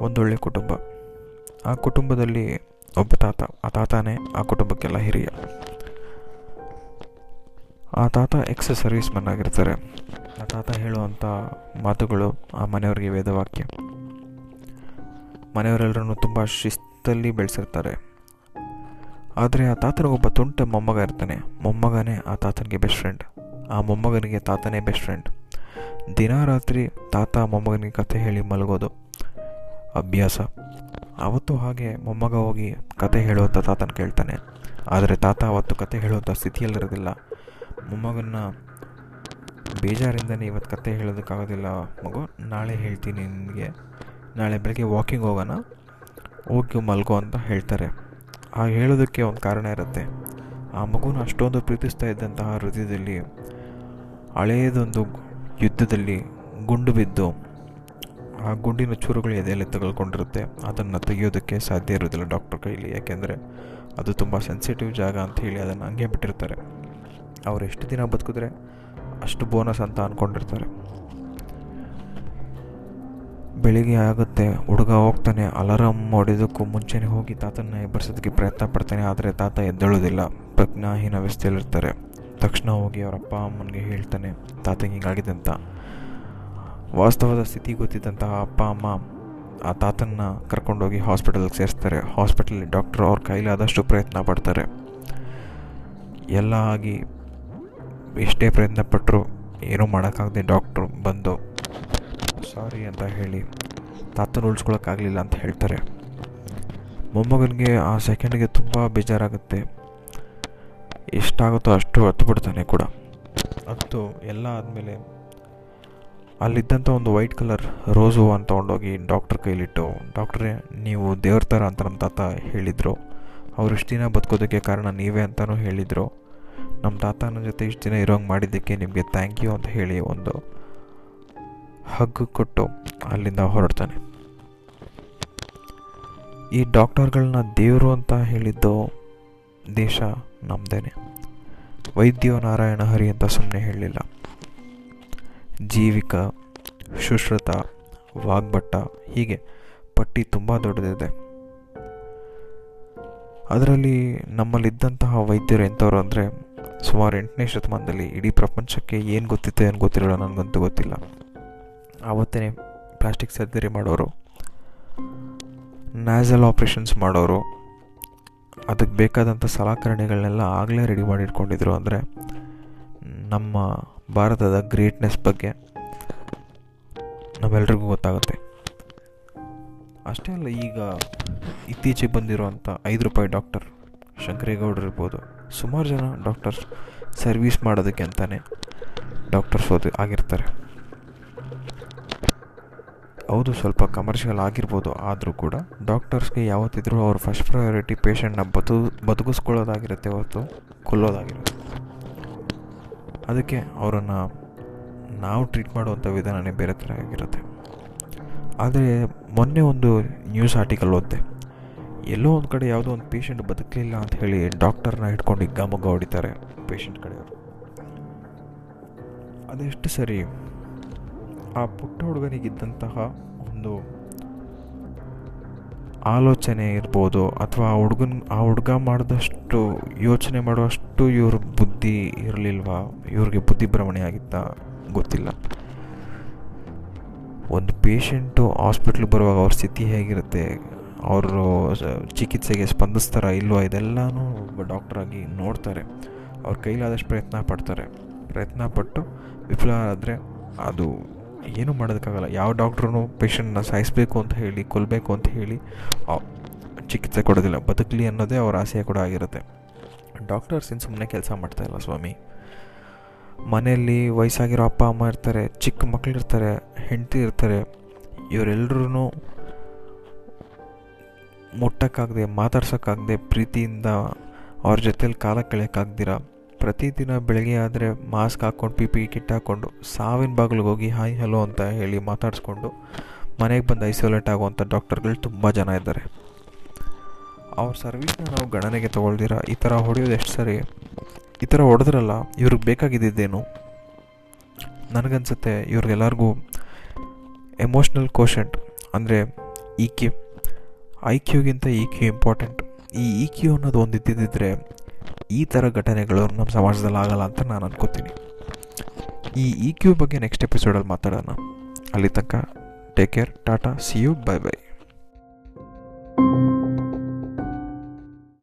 ಒಂದೊಳ್ಳೆ ಕುಟುಂಬ. ಆ ಕುಟುಂಬದಲ್ಲಿ ಒಬ್ಬ ತಾತ, ಆ ತಾತನೇ ಆ ಕುಟುಂಬಕ್ಕೆಲ್ಲ ಹಿರಿಯ. ಆ ತಾತ ಎಕ್ಸ್ ಸರ್ವಿಸ್ ಮನ್ ಆಗಿರ್ತಾರೆ. ಆ ತಾತ ಹೇಳುವಂಥ ಮಾತುಗಳು ಆ ಮನೆಯವರಿಗೆ ವೇದವಾಕ್ಯ. ಮನೆಯವರೆಲ್ಲರೂ ತುಂಬ ಶಿಸ್ತಲ್ಲಿ ಬೆಳೆಸಿರ್ತಾರೆ. ಆದರೆ ಆ ತಾತನಿಗೊಬ್ಬ ತುಂಟ ಮೊಮ್ಮಗ ಇರ್ತಾನೆ. ಮೊಮ್ಮಗನೇ ಆ ತಾತನಿಗೆ ಬೆಸ್ಟ್ ಫ್ರೆಂಡ್ ಆ ಮೊಮ್ಮಗನಿಗೆ ತಾತನೇ ಬೆಸ್ಟ್ ಫ್ರೆಂಡ್ ದಿನ ರಾತ್ರಿ ತಾತ ಮೊಮ್ಮಗನಿಗೆ ಕಥೆ ಹೇಳಿ ಮಲಗೋದು. ಅಭ್ಯಾಸ. ಅವತ್ತು ಹಾಗೆ ಮೊಮ್ಮಗ ಹೋಗಿ ಕತೆ ಹೇಳುವಂಥ ತಾತನ ಕೇಳ್ತಾನೆ. ಆದರೆ ತಾತ ಅವತ್ತು ಕತೆ ಹೇಳುವಂಥ ಸ್ಥಿತಿಯಲ್ಲಿರೋದಿಲ್ಲ. ಮೊಮ್ಮಗನ್ನ ಬೇಜಾರಿಂದನೇ ಇವತ್ತು ಕತೆ ಹೇಳೋದಕ್ಕಾಗೋದಿಲ್ಲ. ಮಗು, ನಾಳೆ ಹೇಳ್ತೀನಿ ನಿನಗೆ. ನಾಳೆ ಬೆಳಗ್ಗೆ ವಾಕಿಂಗ್ ಹೋಗೋಣ. ಹೋಗಿ ಮಲ್ಗೋ ಅಂತ ಹೇಳ್ತಾರೆ. ಆ ಹೇಳೋದಕ್ಕೆ ಒಂದು ಕಾರಣ ಇರುತ್ತೆ. ಆ ಮಗುನ ಅಷ್ಟೊಂದು ಪ್ರೀತಿಸ್ತಾ ಇದ್ದಂತಹ ಹೃದಯದಲ್ಲಿ ಹಳೆಯದೊಂದು ಯುದ್ಧದಲ್ಲಿ ಗುಂಡು ಬಿದ್ದು ಆ ಗುಂಡಿನ ಚೂರುಗಳು ಎದೆಯಲ್ಲಿ ತಗೊಳ್ಕೊಂಡಿರುತ್ತೆ. ಅದನ್ನು ತೆಗೆಯೋದಕ್ಕೆ ಸಾಧ್ಯ ಇರೋದಿಲ್ಲ ಡಾಕ್ಟರ್ ಕೈಲಿ. ಯಾಕೆಂದರೆ ಅದು ತುಂಬ ಸೆನ್ಸಿಟಿವ್ ಜಾಗ ಅಂತ ಹೇಳಿ ಅದನ್ನು ಹಂಗೆ ಬಿಟ್ಟಿರ್ತಾರೆ. ಅವ್ರು ಎಷ್ಟು ದಿನ ಬದುಕಿದ್ರೆ ಅಷ್ಟು ಬೋನಸ್ ಅಂತ ಅಂದ್ಕೊಂಡಿರ್ತಾರೆ ಬೆಳಿಗ್ಗೆ ಆಗುತ್ತೆ, ಹುಡುಗ ಹೋಗ್ತಾನೆ ಅಲಾರಾಮ್ ಹೊಡೆಯೋದಕ್ಕೂ ಮುಂಚೆನೇ ಹೋಗಿ ತಾತನ ಎಬ್ಬರಿಸೋದಕ್ಕೆ ಪ್ರಯತ್ನ ಪಡ್ತಾನೆ, ಆದರೆ ತಾತ ಎದ್ದೇಳೋದಿಲ್ಲ ಪ್ರಜ್ಞಾಹೀನ ವ್ಯವಸ್ಥೆಯಲ್ಲಿರ್ತಾರೆ ತಕ್ಷಣ ಹೋಗಿ ಅವ್ರ ಅಪ್ಪ ಅಮ್ಮನಿಗೆ ಹೇಳ್ತಾನೆ ತಾತಂಗೆ ಹಿಂಗಾಗಿದೆ ಅಂತ. ವಾಸ್ತವದ ಸ್ಥಿತಿ ಗೊತ್ತಿದ್ದಂತಹ ಅಪ್ಪ, ಅಮ್ಮ, ಆ ತಾತನ್ನ ಕರ್ಕೊಂಡೋಗಿ ಹಾಸ್ಪಿಟಲ್ಗೆ ಸೇರಿಸ್ತಾರೆ. ಹಾಸ್ಪಿಟಲ್ ಡಾಕ್ಟರ್ ಅವ್ರ ಕೈಲಾದಷ್ಟು ಪ್ರಯತ್ನ ಪಡ್ತಾರೆ. ಎಲ್ಲ ಆಗಿ ಎಷ್ಟೇ ಪ್ರಯತ್ನ ಪಟ್ಟರು ಏನೂ ಮಾಡೋಕ್ಕಾಗದೆ ಡಾಕ್ಟ್ರು ಬಂದು, ಸಾರಿ ಅಂತ ಹೇಳಿ ತಾತನ ಉಳಿಸ್ಕೊಳಕ್ಕಾಗಲಿಲ್ಲ ಅಂತ ಹೇಳ್ತಾರೆ. ಮೊಮ್ಮಗನಿಗೆ ಆ ಸೆಕೆಂಡ್ಗೆ ತುಂಬ ಬೇಜಾರಾಗುತ್ತೆ. ಎಷ್ಟಾಗುತ್ತೋ ಅಷ್ಟು ಹತ್ತು ಬಿಡ್ತಾನೆ ಕೂಡ. ಹತ್ತು ಎಲ್ಲ ಆದಮೇಲೆ ಅಲ್ಲಿದ್ದಂಥ ಒಂದು ವೈಟ್ ಕಲರ್ ರೋಸ್ ಅಂತ ತೊಗೊಂಡೋಗಿ ಡಾಕ್ಟ್ರ್ ಕೈಲಿಟ್ಟು, ಡಾಕ್ಟ್ರೇ, ನೀವು ದೇವ್ರ ಥರ ಅಂತ ನಮ್ಮ ತಾತ ಹೇಳಿದರು. ಅವ್ರು ಇಷ್ಟು ದಿನ ಬದುಕೋದಕ್ಕೆ ಕಾರಣ ನೀವೇ ಅಂತಲೂ ಹೇಳಿದರು. ನಮ್ಮ ತಾತನ ಜೊತೆ ಇಷ್ಟು ದಿನ ಇರೋಂಗೆ ಮಾಡಿದ್ದಕ್ಕೆ ನಿಮಗೆ ಥ್ಯಾಂಕ್ ಯು ಅಂತ ಹೇಳಿ ಒಂದು ಹಗ್ಗು ಕೊಟ್ಟು ಅಲ್ಲಿಂದ ಹೊರಡ್ತಾನೆ. ಈ ಡಾಕ್ಟರ್ಗಳನ್ನ ದೇವರು ಅಂತ ಹೇಳಿದ್ದು ದೇಶ ನಮ್ಮದೇನೆ ವೈದ್ಯೋ ನಾರಾಯಣ ಹರಿ ಅಂತ ಸುಮ್ಮನೆ ಹೇಳಲಿಲ್ಲ. ಜೀವಿಕ, ಸುಶ್ರುತ, ವಾಗ್ಭಟ್ಟ, ಹೀಗೆ ಪಟ್ಟಿ ತುಂಬ ದೊಡ್ಡದಿದೆ. ಅದರಲ್ಲಿ ನಮ್ಮಲ್ಲಿದ್ದಂತಹ ವೈದ್ಯರು ಎಂಥವ್ರು ಅಂದರೆ ಸುಮಾರು ಎಂಟನೇ ಶತಮಾನದಲ್ಲಿ ಇಡೀ ಪ್ರಪಂಚಕ್ಕೆ ಏನು ಗೊತ್ತಿತ್ತು, ಏನು ಗೊತ್ತಿರೋಲ್ಲ ನನಗಂತೂ ಗೊತ್ತಿಲ್ಲ. ಆವತ್ತೇ ಪ್ಲಾಸ್ಟಿಕ್ ಸರ್ಜರಿ ಮಾಡೋರು, ನ್ಯಾಸಲ್ ಆಪ್ರೇಷನ್ಸ್ ಮಾಡೋರು, ಅದಕ್ಕೆ ಬೇಕಾದಂಥ ಸಲಕರಣೆಗಳನ್ನೆಲ್ಲ ಆಗಲೇ ರೆಡಿ ಮಾಡಿಟ್ಕೊಂಡಿದ್ರು ಅಂದರೆ ನಮ್ಮ ಭಾರತದ ಗ್ರೇಟ್ನೆಸ್ ಬಗ್ಗೆ ನಮ್ಮೆಲ್ರಿಗೂ ಗೊತ್ತಾಗುತ್ತೆ. ಅಷ್ಟೇ ಅಲ್ಲ, ಈಗ ಇತ್ತೀಚೆಗೆ ಬಂದಿರುವಂಥ ಐದು ರೂಪಾಯಿ ಡಾಕ್ಟರ್ ಶಂಕರೇಗೌಡರು ಇರ್ಬೋದು, ಸುಮಾರು ಜನ ಡಾಕ್ಟರ್ಸ್ ಸರ್ವೀಸ್ ಮಾಡೋದಕ್ಕೆ ಅಂತಲೇ ಡಾಕ್ಟರ್ಸ್ ಓದಿ ಆಗಿರ್ತಾರೆ. ಹೌದು, ಸ್ವಲ್ಪ ಕಮರ್ಷಿಯಲ್ ಆಗಿರ್ಬೋದು, ಆದರೂ ಕೂಡ ಡಾಕ್ಟರ್ಸ್ಗೆ ಯಾವತ್ತಿದ್ರೂ ಅವ್ರ ಫಸ್ಟ್ ಪ್ರಯಾರಿಟಿ ಪೇಷಂಟ್ನ ಬದು ಬದುಕಿಸ್ಕೊಳ್ಳೋದಾಗಿರುತ್ತೆ ಹೊರತು, ಕೊಲ್ಲೋದಾಗಿರುತ್ತೆ. ಅದಕ್ಕೆ ಅವರನ್ನು ನಾವು ಟ್ರೀಟ್ ಮಾಡುವಂಥ ವಿಧಾನವೇ ಬೇರೆ ಥರ ಆಗಿರುತ್ತೆ. ಆದರೆ ಮೊನ್ನೆ ಒಂದು ನ್ಯೂಸ್ ಆರ್ಟಿಕಲ್ ಓದಿದೆ. ಎಲ್ಲೋ ಒಂದು ಕಡೆ ಯಾವುದೋ ಒಂದು ಪೇಷಂಟ್ ಬದುಕಲಿಲ್ಲ ಅಂತ ಹೇಳಿ ಡಾಕ್ಟರ್ನ ಹಿಡ್ಕೊಂಡು ಗಮಗ ಹೊಡಿತಾರೆ ಪೇಷಂಟ್ ಕಡೆಯವರು. ಅದೆಷ್ಟು ಸರಿ? ಆ ಪುಟ್ಟ ಹುಡುಗನಿಗಿದ್ದಂತಹ ಒಂದು ಆಲೋಚನೆ ಇರ್ಬೋದು ಅಥವಾ ಆ ಹುಡುಗನ, ಆ ಹುಡುಗ ಮಾಡಿದಷ್ಟು ಯೋಚನೆ ಮಾಡುವಷ್ಟು ಇವ್ರ ಬುದ್ಧಿ ಇರಲಿಲ್ವಾ? ಇವ್ರಿಗೆ ಬುದ್ಧಿ ಭ್ರಮಣೆ ಆಗಿತ್ತಾ? ಗೊತ್ತಿಲ್ಲ. ಒಂದು ಪೇಷಂಟು ಹಾಸ್ಪಿಟ್ಲಿಗೆ ಬರುವಾಗ ಅವ್ರ ಸ್ಥಿತಿ ಹೇಗಿರುತ್ತೆ? ಅವರು ಚಿಕಿತ್ಸೆಗೆ ಸ್ಪಂದಿಸ್ತಾರ ಇಲ್ವೋ? ಇದೆಲ್ಲನೂ ಒಬ್ಬ ಡಾಕ್ಟ್ರಾಗಿ ನೋಡ್ತಾರೆ. ಅವ್ರ ಕೈಲಾದಷ್ಟು ಪ್ರಯತ್ನ ಪಡ್ತಾರೆ. ಪ್ರಯತ್ನ ಪಟ್ಟು ವಿಫಲ ಆದರೆ ಅದು ಏನೂ ಮಾಡೋದಕ್ಕಾಗಲ್ಲ. ಯಾವ ಡಾಕ್ಟ್ರೂ ಪೇಷಂಟ್ನ ಸಾಯಿಸಬೇಕು ಅಂತ ಹೇಳಿ ಕೊಲ್ಲಬೇಕು ಅಂತ ಹೇಳಿ ಚಿಕಿತ್ಸೆ ಕೊಡೋದಿಲ್ಲ. ಬದುಕಲಿ ಅನ್ನೋದೇ ಅವ್ರ ಆಸೆ ಕೂಡ ಆಗಿರುತ್ತೆ. ಡಾಕ್ಟರ್ಸ್ ಇನ್ನು ಸುಮ್ಮನೆ ಕೆಲಸ ಮಾಡ್ತಾಯಿಲ್ಲ ಸ್ವಾಮಿ. ಮನೆಯಲ್ಲಿ ವಯಸ್ಸಾಗಿರೋ ಅಪ್ಪ, ಅಮ್ಮ ಇರ್ತಾರೆ, ಚಿಕ್ಕ ಮಕ್ಕಳಿರ್ತಾರೆ ಹೆಂಡತಿ ಇರ್ತಾರೆ ಇವರೆಲ್ಲರೂ ಮುಟ್ಟಕ್ಕಾಗದೆ, ಮಾತಾಡ್ಸೋಕ್ಕಾಗದೆ, ಪ್ರೀತಿಯಿಂದ ಅವ್ರ ಜೊತೇಲಿ ಕಾಲ ಕಳೆಯೋಕ್ಕಾಗ್ದಿರ ಪ್ರತಿದಿನ ಬೆಳಗ್ಗೆ ಆದರೆ ಮಾಸ್ಕ್ ಹಾಕ್ಕೊಂಡು ಪಿ ಕಿಟ್ ಹಾಕ್ಕೊಂಡು ಸಾವಿನ ಬಾಗಿಲಿಗೆ ಹೋಗಿ ಹಾಯ್ ಹಲೋ ಅಂತ ಹೇಳಿ ಮಾತಾಡಿಸ್ಕೊಂಡು ಮನೆಗೆ ಬಂದು ಐಸೋಲೇಟ್ ಆಗುವಂಥ ಡಾಕ್ಟರ್ಗಳು ತುಂಬ ಜನ ಇದ್ದಾರೆ. ಅವ್ರ ಸರ್ವಿಸ್ನ ನಾವು ಗಣನೆಗೆ ತೊಗೊಳ್ದಿರ? ಈ ಥರ ಹೊಡೆಯೋದು ಎಷ್ಟು ಸರಿ? ಈ ಥರ ಹೊಡೆದ್ರಲ್ಲ ಇವ್ರಿಗೆ ಬೇಕಾಗಿದ್ದೇನು ನನಗನ್ಸುತ್ತೆ ಇವ್ರಿಗೆಲ್ಲರಿಗೂ ಎಮೋಷ್ನಲ್ ಕೋಷಂಟ್ ಅಂದರೆ ಇ ಕ್ಯೂ ಐ ಕ್ಯೂಗಿಂತ ಇ ಕ್ಯೂ ಇಂಪಾರ್ಟೆಂಟ್ ಈ ಇ ಕ್ಯೂ ಅನ್ನೋದು ಒಂದು ಇದ್ದಿದ್ದರೆ ಈ ಥರ ಘಟನೆಗಳು ನಮ್ಮ ಸಮಾಜದಲ್ಲಿ ಆಗಲ್ಲ ಅಂತ ನಾನು ಅನ್ಕೋತೀನಿ. ಈ ಈ ಕ್ಯೂ ಬಗ್ಗೆ ನೆಕ್ಸ್ಟ್ ಎಪಿಸೋಡಲ್ಲಿ ಮಾತಾಡೋಣ. ಅಲ್ಲಿ ತನಕ take care tata see you bye bye